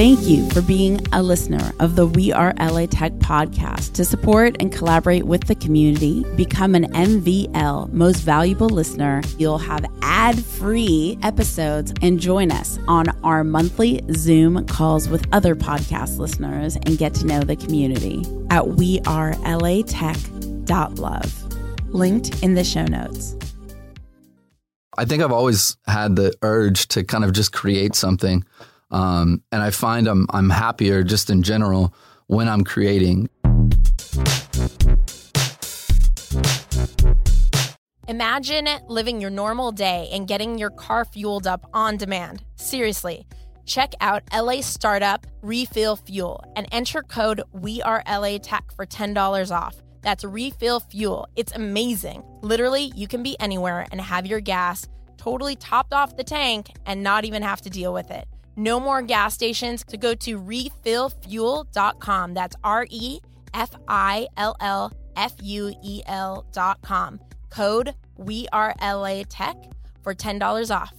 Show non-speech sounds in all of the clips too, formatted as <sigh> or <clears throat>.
Thank you for being a listener of the We Are LA Tech podcast. To support and collaborate with the community, become an MVL Most Valuable Listener. You'll have ad free episodes and join us on our monthly Zoom calls with other podcast listeners and get to know the community at wearelatech.love. Linked in the show notes. I think I've always had the urge to kind of just create something. Um, and I find I'm I'm happier just in general when I'm creating. Imagine living your normal day and getting your car fueled up on demand. Seriously. Check out LA Startup Refill Fuel and enter code WeAreLATech for $10 off. That's Refill Fuel. It's amazing. Literally, you can be anywhere and have your gas totally topped off the tank and not even have to deal with it. No more gas stations to go to refillfuel.com. That's R E F I L L F U E L.com. Code We Are LA Tech for $10 off.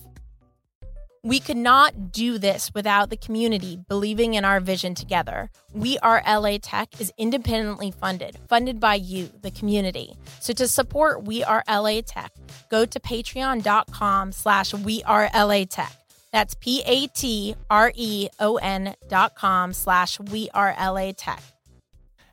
We could not do this without the community believing in our vision together. We Are LA Tech is independently funded, funded by you, the community. So to support We Are LA Tech, go to patreon.com slash We Are LA Tech. That's P-A-T-R-E-O-N dot com slash We Are LA Tech.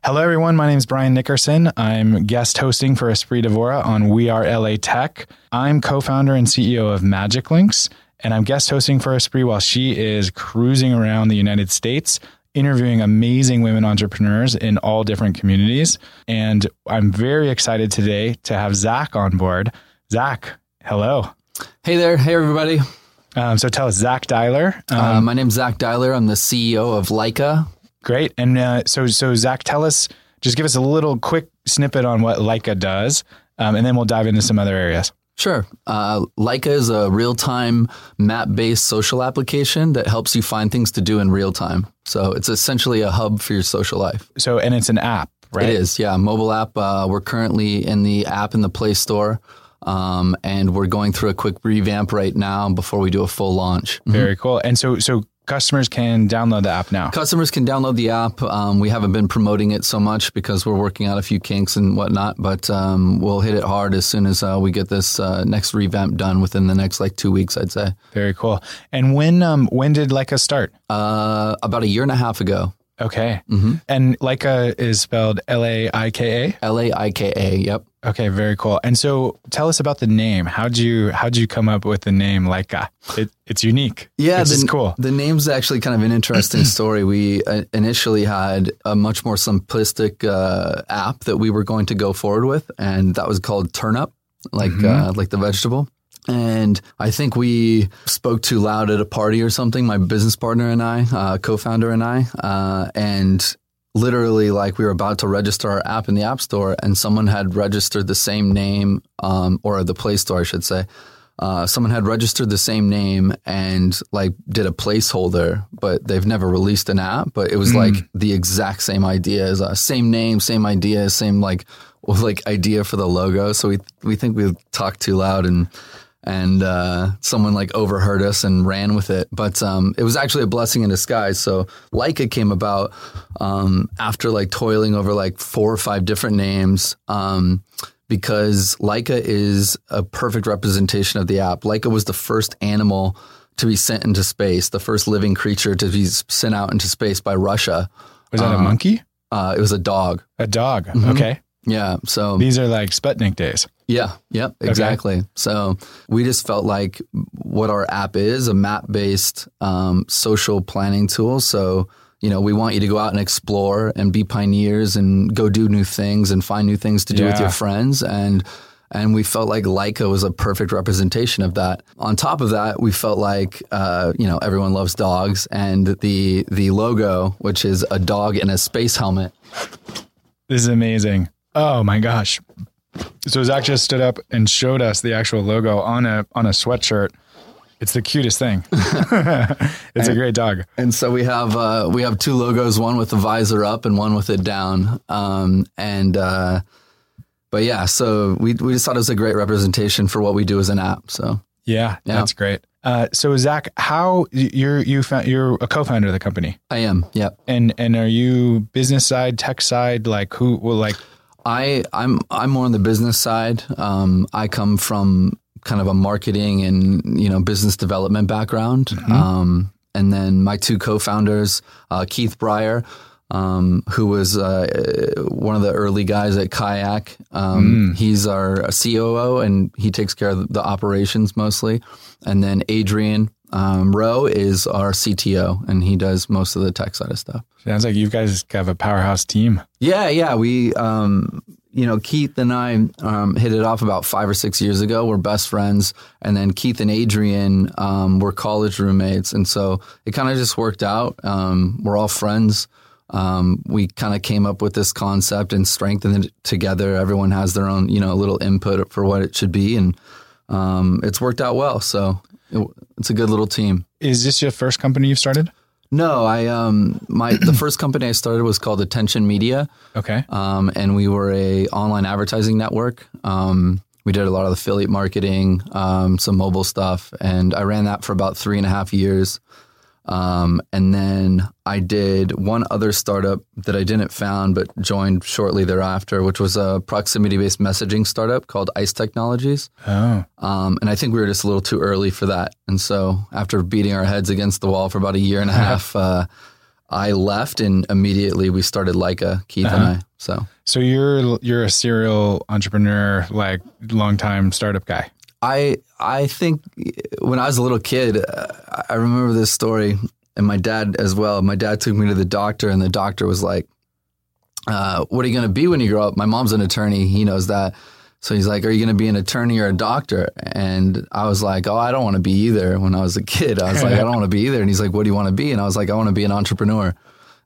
Hello, everyone. My name is Brian Nickerson. I'm guest hosting for Espree Devora on We Are LA Tech. I'm co founder and CEO of Magic Links, and I'm guest hosting for Esprit while she is cruising around the United States, interviewing amazing women entrepreneurs in all different communities. And I'm very excited today to have Zach on board. Zach, hello. Hey there. Hey, everybody. Um, so tell us, Zach Dyler. Um, uh, my name's Zach Dyler. I'm the CEO of Laika. Great. And uh, so, so Zach, tell us, just give us a little quick snippet on what Laika does, um, and then we'll dive into some other areas. Sure. Uh, Laika is a real time map based social application that helps you find things to do in real time. So it's essentially a hub for your social life. So, and it's an app, right? It is, yeah. Mobile app. Uh, we're currently in the app in the Play Store. Um, and we're going through a quick revamp right now before we do a full launch. Very mm-hmm. cool. And so, so customers can download the app now. Customers can download the app. Um, we haven't been promoting it so much because we're working out a few kinks and whatnot, but um, we'll hit it hard as soon as uh, we get this uh, next revamp done within the next like two weeks, I'd say. Very cool. And when um, when did Laika start? Uh, about a year and a half ago. Okay. Mm-hmm. And Laika is spelled L A I K A. L A I K A. Yep. Okay, very cool. And so, tell us about the name. How'd you how'd you come up with the name Laika? It, it's unique. Yeah, this is cool. The name's actually kind of an interesting <clears throat> story. We uh, initially had a much more simplistic uh, app that we were going to go forward with, and that was called Turnip, like mm-hmm. uh, like the vegetable. And I think we spoke too loud at a party or something. My business partner and I, uh, co-founder and I, uh, and literally like we were about to register our app in the app store and someone had registered the same name um, or the play store i should say. Uh, someone had registered the same name and like did a placeholder but they've never released an app but it was mm. like the exact same idea as uh, same name same idea same like <laughs> like idea for the logo. So we we think we talked too loud and and uh, someone like overheard us and ran with it. But um, it was actually a blessing in disguise. So Laika came about um, after like toiling over like four or five different names. Um, because Laika is a perfect representation of the app. Laika was the first animal to be sent into space, the first living creature to be sent out into space by Russia. Was that a uh, monkey? Uh, it was a dog. A dog. Mm-hmm. Okay. Yeah. So these are like Sputnik days. Yeah. Yep. Exactly. Okay. So we just felt like what our app is a map based um, social planning tool. So, you know, we want you to go out and explore and be pioneers and go do new things and find new things to do yeah. with your friends. And and we felt like Laika was a perfect representation of that. On top of that, we felt like uh, you know everyone loves dogs, and the the logo, which is a dog in a space helmet. This is amazing. Oh my gosh. So Zach just stood up and showed us the actual logo on a on a sweatshirt. It's the cutest thing. <laughs> it's and, a great dog. And so we have uh, we have two logos, one with the visor up and one with it down. Um, and uh, but yeah, so we we just thought it was a great representation for what we do as an app. So yeah, yeah. that's great. Uh, so Zach, how you're you found, you're a co-founder of the company, I am. Yep. and and are you business side, tech side? Like who? Well, like I I'm I'm more on the business side. Um, I come from kind of a marketing and you know business development background. Um, and then my two co-founders, uh, Keith Breyer, um, who was uh, one of the early guys at Kayak. Um, He's our COO and he takes care of the operations mostly. And then Adrian um, Rowe is our CTO and he does most of the tech side of stuff. sounds like you guys have a powerhouse team. Yeah, yeah. We, um, you know, Keith and I um, hit it off about five or six years ago. We're best friends. And then Keith and Adrian um, were college roommates. And so it kind of just worked out. Um, we're all friends. Um, we kind of came up with this concept and strengthened it together. Everyone has their own, you know, little input for what it should be. And um, it's worked out well. So it, it's a good little team. Is this your first company you've started? No, I um my the first company I started was called Attention Media. Okay. um, and we were a online advertising network. Um, we did a lot of affiliate marketing, um, some mobile stuff, and I ran that for about three and a half years. Um, and then I did one other startup that I didn't found but joined shortly thereafter, which was a proximity-based messaging startup called Ice Technologies. Oh, Um, and I think we were just a little too early for that. And so after beating our heads against the wall for about a year and a half, uh, I left and immediately we started Laika, Keith and I. So so you're you're a serial entrepreneur, like longtime startup guy. I I think when I was a little kid, uh, I remember this story, and my dad as well. My dad took me to the doctor, and the doctor was like, uh, "What are you going to be when you grow up?" My mom's an attorney; he knows that. So he's like, "Are you going to be an attorney or a doctor?" And I was like, "Oh, I don't want to be either." When I was a kid, I was like, "I don't want to be either." And he's like, "What do you want to be?" And I was like, "I want to be an entrepreneur."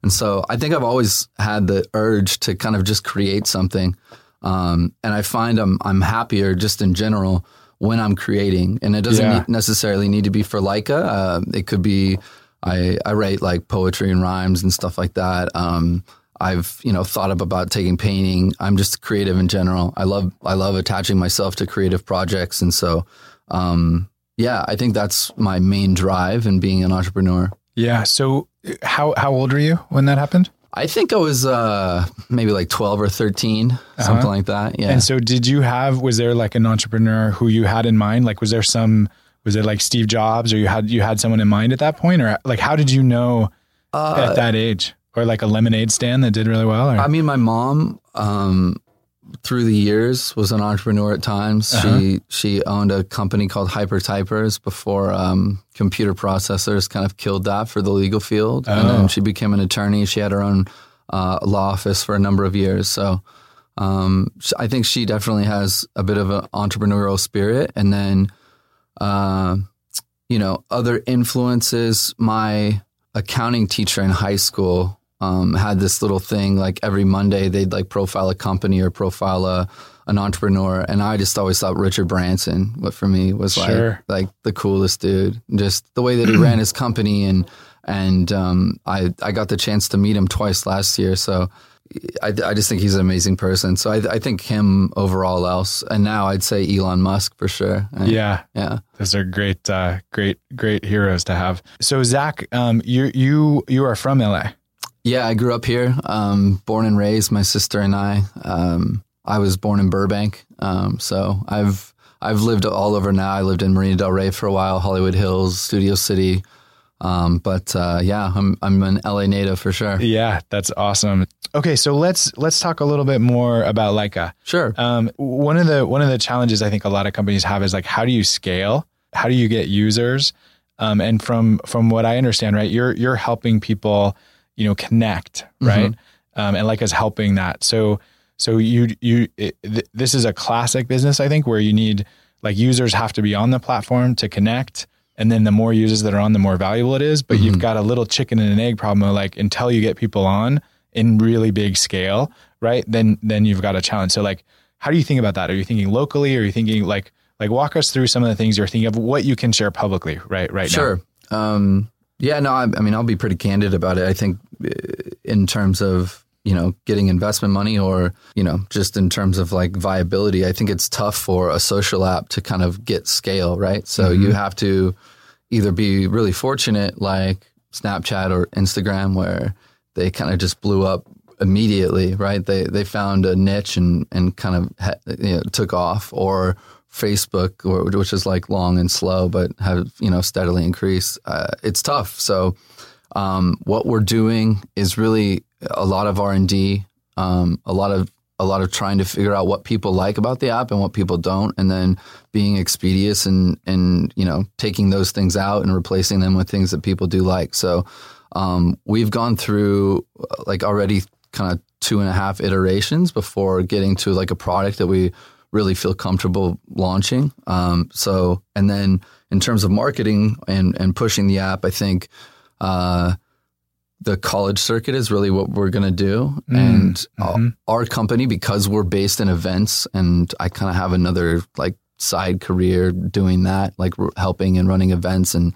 And so I think I've always had the urge to kind of just create something. Um, and I find I'm I'm happier just in general when I'm creating, and it doesn't Yeah. need, necessarily need to be for Laika. Uh, it could be I I write like poetry and rhymes and stuff like that. Um, I've you know thought up about taking painting. I'm just creative in general. I love I love attaching myself to creative projects, and so um, yeah, I think that's my main drive in being an entrepreneur. Yeah. So how how old were you when that happened? I think I was uh, maybe like 12 or 13, something like that. Yeah. And so did you have was there like an entrepreneur who you had in mind? Like was there some was it like Steve Jobs or you had you had someone in mind at that point or like how did you know at that age? Or like a lemonade stand that did really well or I mean, my mom, um, through the years, was an entrepreneur at times. She she owned a company called Hyper Typers before um, computer processors kind of killed that for the legal field, and Oh. then she became an attorney. She had her own uh, law office for a number of years. So um, I think she definitely has a bit of an entrepreneurial spirit, and then uh, you know other influences. My accounting teacher in high school um, had this little thing like every Monday they'd like profile a company or profile a, an entrepreneur, and I just always thought Richard Branson, what for me was Sure. like like the coolest dude. Just the way that he ran his <clears throat> company, and and um, I I got the chance to meet him twice last year, so. I, I just think he's an amazing person. So I, I think him over all else. And now I'd say Elon Musk for sure. I- Yeah. Yeah. Those are great uh great great heroes to have. So Zach, um you you you are from LA. Yeah, I grew up here, um, born and raised. My sister and I. Um, I was born in Burbank, um, so I've I've lived all over now. I lived in Marina Del Rey for a while, Hollywood Hills, Studio City. Um, but uh, yeah, I'm I'm an LA native for sure. Yeah, that's awesome. Okay, so let's let's talk a little bit more about Laika. Sure. Um, one of the one of the challenges I think a lot of companies have is like how do you scale? How do you get users? Um, and from from what I understand, right, you're you're helping people, you know, connect, right? Um, and Laika's helping that. So so you you it, th- this is a classic business, I think, where you need like users have to be on the platform to connect. And then the more users that are on, the more valuable it is. But you've got a little chicken and an egg problem. Of like until you get people on in really big scale, right? Then then you've got a challenge. So like, how do you think about that? Are you thinking locally? Are you thinking like like walk us through some of the things you're thinking of what you can share publicly, right? Right Sure. Um, yeah, no, I, I mean, I'll be pretty candid about it. I think uh, in terms of, you know, getting investment money or, you know, just in terms of like viability, I think it's tough for a social app to kind of get scale, right? So you have to, either be really fortunate like Snapchat or Instagram where they kind of just blew up immediately, right? They they found a niche and and kind of you know, took off, or Facebook, which is like long and slow, but have you know steadily increased. Uh, it's tough. So um, what we're doing is really a lot of R and D, um, a lot of a lot of trying to figure out what people like about the app and what people don't, and then being expeditious and and you know taking those things out and replacing them with things that people do like. So um, we've gone through like already kind of two and a half iterations before getting to like a product that we really feel comfortable launching. Um, so, and then in terms of marketing and, and pushing the app, I think uh, the college circuit is really what we're going to do. Mm, and mm-hmm. our company, because we're based in events, and I kind of have another like side career doing that, like helping and running events and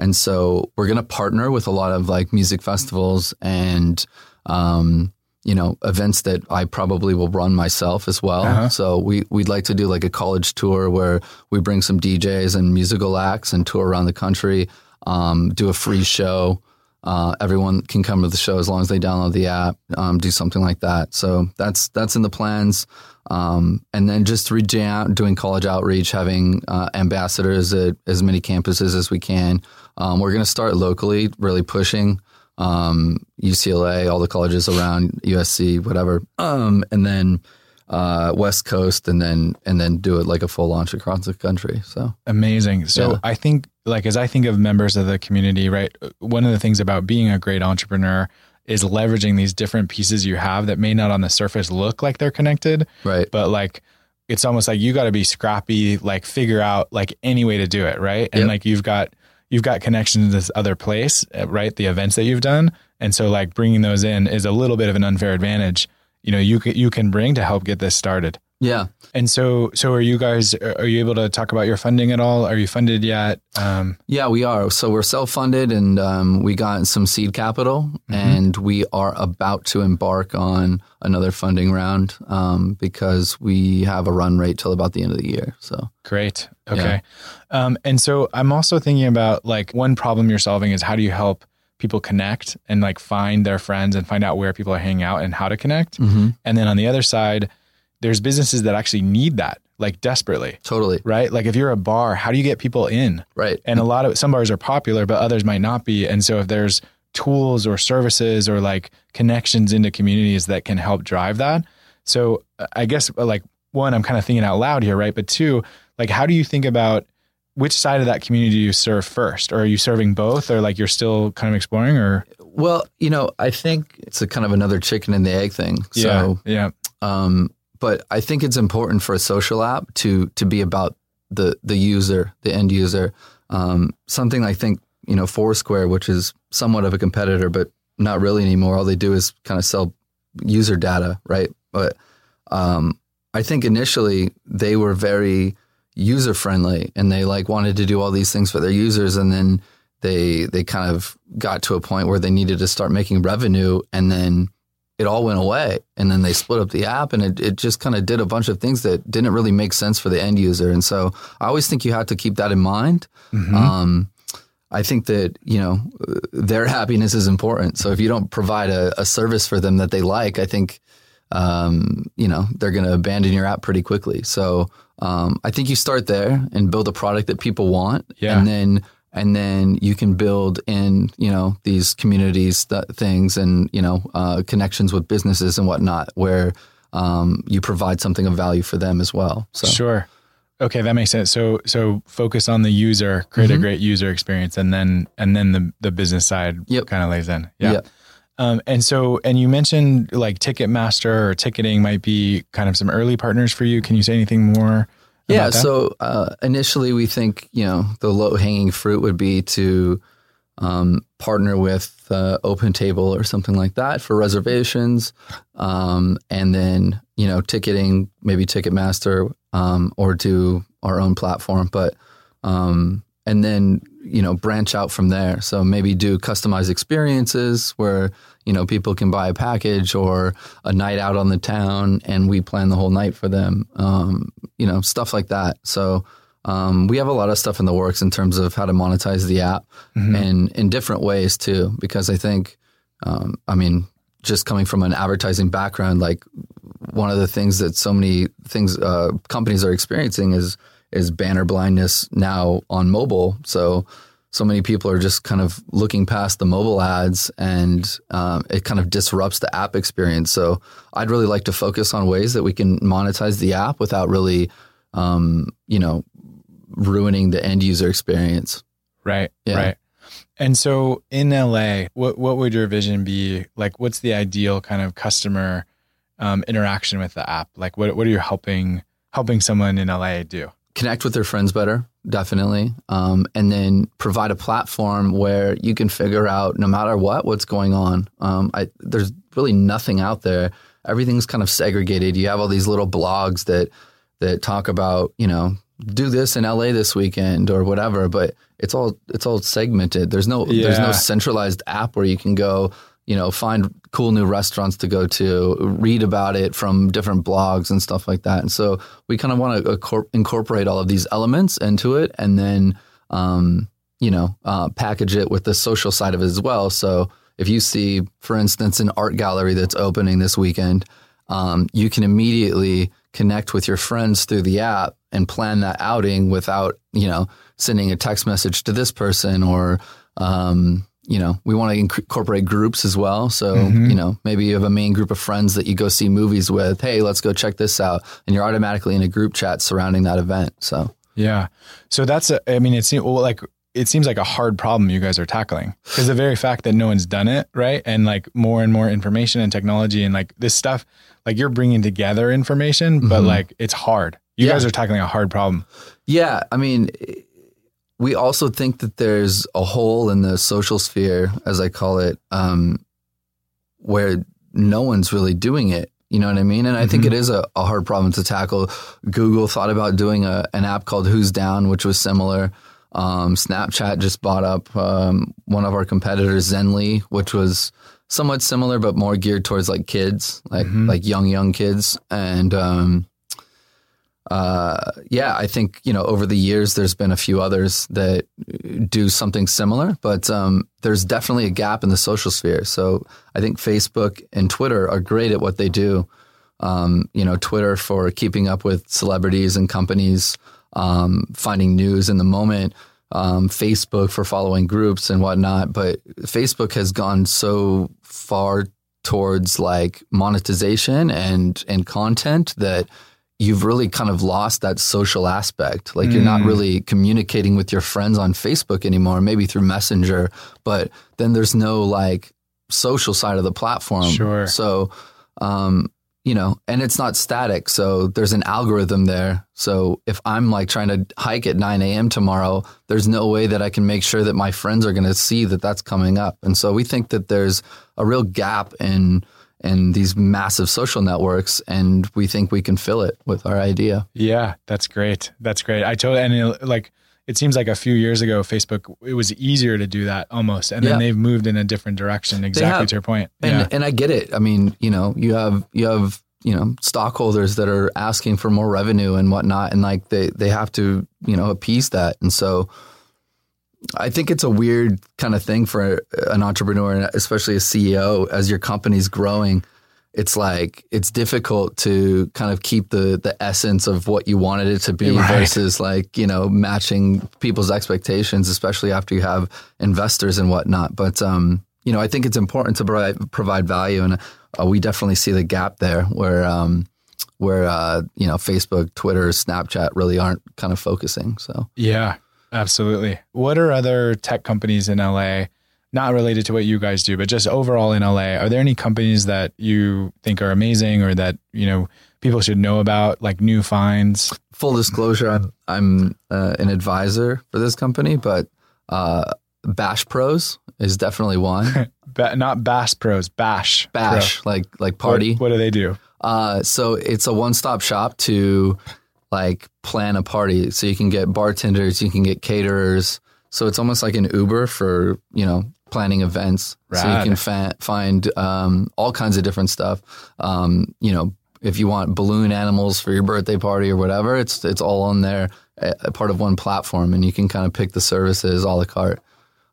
and so we're going to partner with a lot of like music festivals and, um, you know, events that I probably will run myself as well. Uh-huh. So we, we'd like to do like a college tour where we bring some DJs and musical acts and tour around the country, um, do a free show. Uh, everyone can come to the show as long as they download the app, um, do something like that. So that's that's in the plans. Um, and then just reaching out, doing college outreach, having uh, ambassadors at as many campuses as we can. Um, we're going to start locally, really pushing um, UCLA, all the colleges around USC, whatever, um, and then uh, West Coast, and then and then do it like a full launch across the country. So amazing. So yeah. I think, like as I think of members of the community, right? One of the things about being a great entrepreneur is leveraging these different pieces you have that may not on the surface look like they're connected, right? But like it's almost like you got to be scrappy, like figure out like any way to do it, right? And yep. like you've got you've got connections to this other place, uh, right? The events that you've done, and so like bringing those in is a little bit of an unfair advantage. You know, you you can bring to help get this started. Yeah. And so, so are you guys? Are you able to talk about your funding at all? Are you funded yet? Um, yeah, we are. So we're self-funded, and um, we got some seed capital, mm-hmm. and we are about to embark on another funding round um, because we have a run rate till about the end of the year. So great. Okay. Yeah. Um, and so I'm also thinking about like one problem you're solving is how do you help people connect and like find their friends and find out where people are hanging out and how to connect. Mm-hmm. And then on the other side there's businesses that actually need that like desperately. Totally. Right? Like if you're a bar, how do you get people in? Right. And a lot of some bars are popular, but others might not be. And so if there's tools or services or like connections into communities that can help drive that. So I guess like one, I'm kind of thinking out loud here, right? But two, like how do you think about which side of that community do you serve first? Or are you serving both or like you're still kind of exploring or well, you know, I think it's a kind of another chicken and the egg thing. So yeah. Um, but I think it's important for a social app to to be about the the user, the end user. Um, something I think you know Foursquare, which is somewhat of a competitor, but not really anymore. All they do is kind of sell user data, right? But um, I think initially they were very user friendly and they like wanted to do all these things for their users, and then they they kind of got to a point where they needed to start making revenue, and then it all went away. And then they split up the app and it, it just kind of did a bunch of things that didn't really make sense for the end user. And so I always think you have to keep that in mind. Mm-hmm. Um, I think that, you know, their happiness is important. So if you don't provide a, a service for them that they like, I think, um, you know, they're going to abandon your app pretty quickly. So um, I think you start there and build a product that people want. Yeah. And then and then you can build in you know these communities th- things and you know uh, connections with businesses and whatnot where um, you provide something of value for them as well so sure okay that makes sense so so focus on the user create mm-hmm. a great user experience and then and then the the business side yep. kind of lays in yeah yep. um, and so and you mentioned like ticketmaster or ticketing might be kind of some early partners for you can you say anything more yeah. So uh, initially, we think you know the low hanging fruit would be to um, partner with uh, Open Table or something like that for reservations, um, and then you know ticketing, maybe Ticketmaster, um, or do our own platform. But um, and then you know branch out from there. So maybe do customized experiences where you know people can buy a package or a night out on the town, and we plan the whole night for them. Um, you know stuff like that. So um, we have a lot of stuff in the works in terms of how to monetize the app Mm-hmm. and in different ways too. Because I think, um, I mean, just coming from an advertising background, like one of the things that so many things uh, companies are experiencing is is banner blindness now on mobile. So so many people are just kind of looking past the mobile ads, and um, it kind of disrupts the app experience. So I'd really like to focus on ways that we can monetize the app without really, um, you know, ruining the end user experience. Right. Yeah. Right. And so in LA, what what would your vision be? Like, what's the ideal kind of customer um, interaction with the app? Like, what what are you helping helping someone in LA do? Connect with their friends better, definitely, um, and then provide a platform where you can figure out no matter what what's going on. Um, I, there's really nothing out there. Everything's kind of segregated. You have all these little blogs that that talk about you know do this in LA this weekend or whatever, but it's all it's all segmented. There's no there's no centralized app where you can go you know find cool new restaurants to go to, read about it from different blogs and stuff like that. And so we kind of want to incorporate all of these elements into it, and then um, you know uh, package it with the social side of it as well. So if you see, for instance, an art gallery that's opening this weekend, um, you can immediately connect with your friends through the app and plan that outing without you know sending a text message to this person or um, you know we want to incorporate groups as well so mm-hmm. you know maybe you have a main group of friends that you go see movies with hey let's go check this out and you're automatically in a group chat surrounding that event so Yeah. So that's a, I mean, it seems well, like it seems like a hard problem you guys are tackling because the very fact that no one's done it, right? And like more and more information and technology and like this stuff, like you're bringing together information, but mm-hmm. like it's hard. You Yeah. guys are tackling a hard problem. Yeah, I mean, we also think that there's a hole in the social sphere, as I call it, um, where no one's really doing it. You know what I mean? And I think it is a, a hard problem to tackle. Google thought about doing a, an app called Who's Down, which was similar. Um, Snapchat just bought up um, one of our competitors, Zenly, which was somewhat similar but more geared towards like kids, like like young young kids. And um, uh, yeah, I think you know over the years there's been a few others that do something similar, but um, there's definitely a gap in the social sphere. So I think Facebook and Twitter are great at what they do. Um, you know, Twitter for keeping up with celebrities and companies, um, finding news in the moment. Um, Facebook for following groups and whatnot. But Facebook has gone so far towards like monetization and and content that you've really kind of lost that social aspect. Like you're not really communicating with your friends on Facebook anymore, maybe through Messenger, but then there's no like social side of the platform. Sure. So, um, you know, and it's not static. So there's an algorithm there. So if I'm like trying to hike at 9 a.m. tomorrow, there's no way that I can make sure that my friends are going to see that that's coming up. And so we think that there's a real gap in in these massive social networks, and we think we can fill it with our idea. Yeah, that's great. That's great. I totally and it, like it seems like a few years ago, Facebook it was easier to do that almost, and Yeah. then they've moved in a different direction. Exactly to your. And yeah, and I get it. I mean, you know, you have you have you know stockholders that are asking for more revenue and whatnot, and like they they have to you know appease that, and so. I think it's a weird kind of thing for an entrepreneur, and especially a CEO, as your company's growing. It's like it's difficult to kind of keep the the essence of what you wanted it to be Right. versus like you know matching people's expectations, especially after you have investors and whatnot. But um, you know, I think it's important to provide provide value, and uh, we definitely see the gap there where um, where uh, you know Facebook, Twitter, Snapchat really aren't kind of focusing. So yeah, absolutely. What are other tech companies in LA? Not related to what you guys do, but just overall in LA. Are there any companies that you think are amazing or that you know people should know about, like new finds? full disclosure, I'm I'm uh, an advisor for this company, but uh, Bash Pros is definitely one. <laughs> Ba- not Bash Pros, Bash. Pro. Bash, like like What- party. What, do they do? Uh, so it's a one stop shop to like plan a party. So you can get bartenders, you can get caterers. So it's almost like an Uber for you know planning events. So you can fa- find um, all kinds of different stuff. Um, you know, if you want balloon animals for your birthday party or whatever, it's it's all on there. part of one platform, and you can kind of pick the services a la carte.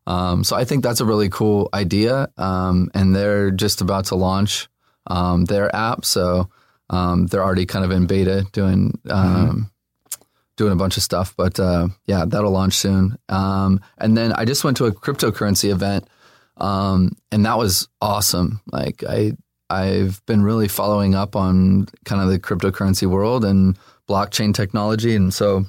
Um, so I think that's a really cool idea, um, and they're just about to launch um, their app. So um, they're already kind of in beta doing mm-hmm. doing a bunch of stuff. But uh, yeah, that'll launch soon. Um, and then I just went to a cryptocurrency event, um, and that was awesome. Like I I've been really following up on kind of the cryptocurrency world and blockchain technology, and so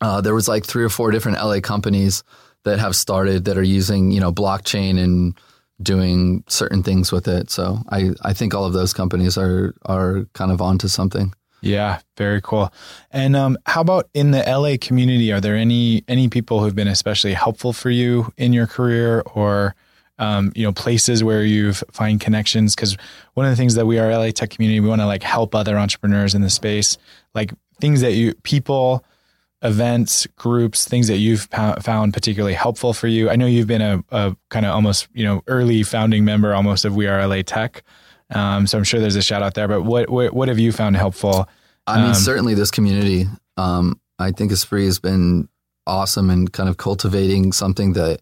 uh, there was like three or four different LA companies that have started that are using you know blockchain and doing certain things with it. So I, I think all of those companies are are kind of onto something. Yeah, very cool. And um, how about in the LA community? Are there any any people who've been especially helpful for you in your career, or um, you know places where you've find connections? Because one of the things that we are LA Tech community, we want to like help other entrepreneurs in the space, like things that you people events, groups, things that you've found particularly helpful for you? I know you've been a, a kind of almost, you know, early founding member almost of We Are LA Tech. Um, so I'm sure there's a shout out there, but what, what, what have you found helpful? I mean, um, certainly this community, um, I think Espree has been awesome in kind of cultivating something that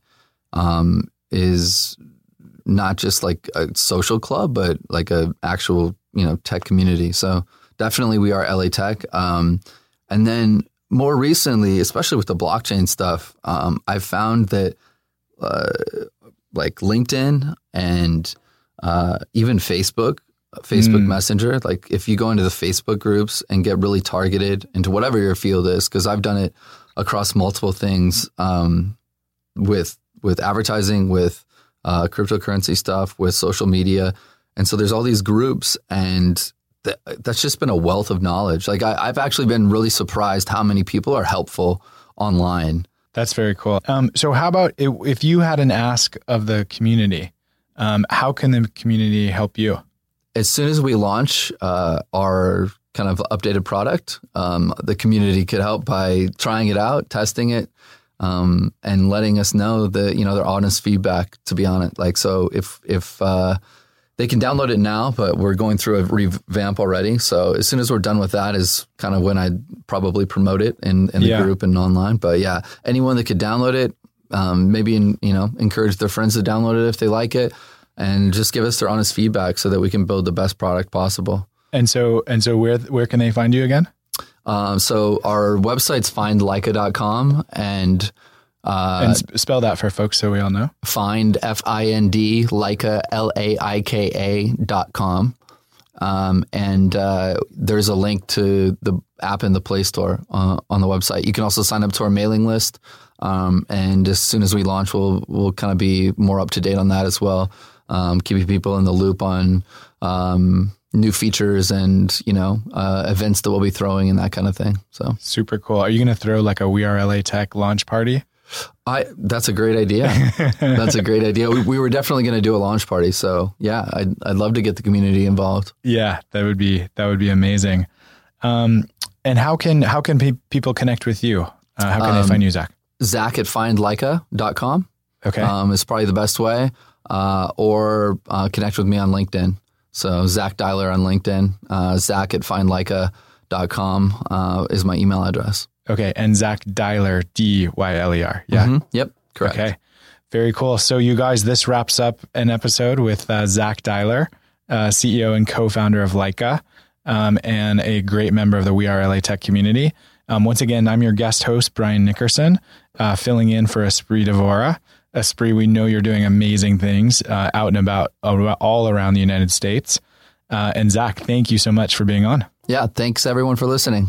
um, is not just like a social club, but like a actual, you know, tech community. So definitely we are LA Tech. Um, and then more recently, especially with the blockchain stuff, um, I've found that uh, like LinkedIn and uh, even Facebook, Facebook mm. Messenger, like if you go into the Facebook groups and get really targeted into whatever your field is, because I've done it across multiple things um, with with advertising, with uh, cryptocurrency stuff, with social media, and so there's all these groups and that, that's just been a wealth of knowledge. Like I, have actually been really surprised how many people are helpful online. That's very cool. Um, so how about if, if, you had an ask of the community, um, how can the community help you? As soon as we launch uh, our kind of updated product, um, the community could help by trying it out, testing it, um, and letting us know the you know their honest feedback. To be honest, like so, if if uh, they can download it now, but we're going through a revamp already. So as soon as we're done with that is kind of when I'd probably promote it in, in the yeah. group and online. But yeah, anyone that could download it, um, maybe in, you know encourage their friends to download it if they like it, and just give us their honest feedback so that we can build the best product possible. And so and so where where can they find you again? Um, so our website's findlaika.com and uh, and sp- spell that for folks so we all know. Find F I N D Laika L A I K A dot com. Um, and uh, there's a link to the app in the Play Store uh, on the website. You can also sign up to our mailing list. Um, and as soon as we launch, we'll we'll kind of be more up to date on that as well, um, keeping people in the loop on um, new features and you know uh, events that we'll be throwing and that kind of thing. So super cool. Are you going to throw like a We Are LA Tech launch party? I that's a great idea. <laughs> that's a great idea. We, we were definitely going to do a launch party, so yeah, I'd I'd love to get the community involved. Yeah, that would be that would be amazing. Um, and how can how can pe- people connect with you? Uh, how can um, they find you, Zach? Zach at findlaika.com. Okay, um, is probably the best way, uh, or uh, connect with me on LinkedIn. So Zach Dyler on LinkedIn. Uh, Zach at findlaika.com uh, is my email address. Okay. And Zach Dyler, D Y L E R. Yeah. Mm-hmm. Yep. Correct. Okay. Very cool. So, you guys, this wraps up an episode with uh, Zach Dyler, uh, CEO and co founder of Laika, um, and a great member of the We Are LA Tech community. Um, once again, I'm your guest host, Brian Nickerson, uh, filling in for Espree Devora. Espree, we know you're doing amazing things uh, out and about all around the United States. Uh, and Zach, thank you so much for being on. Yeah. Thanks, everyone, for listening.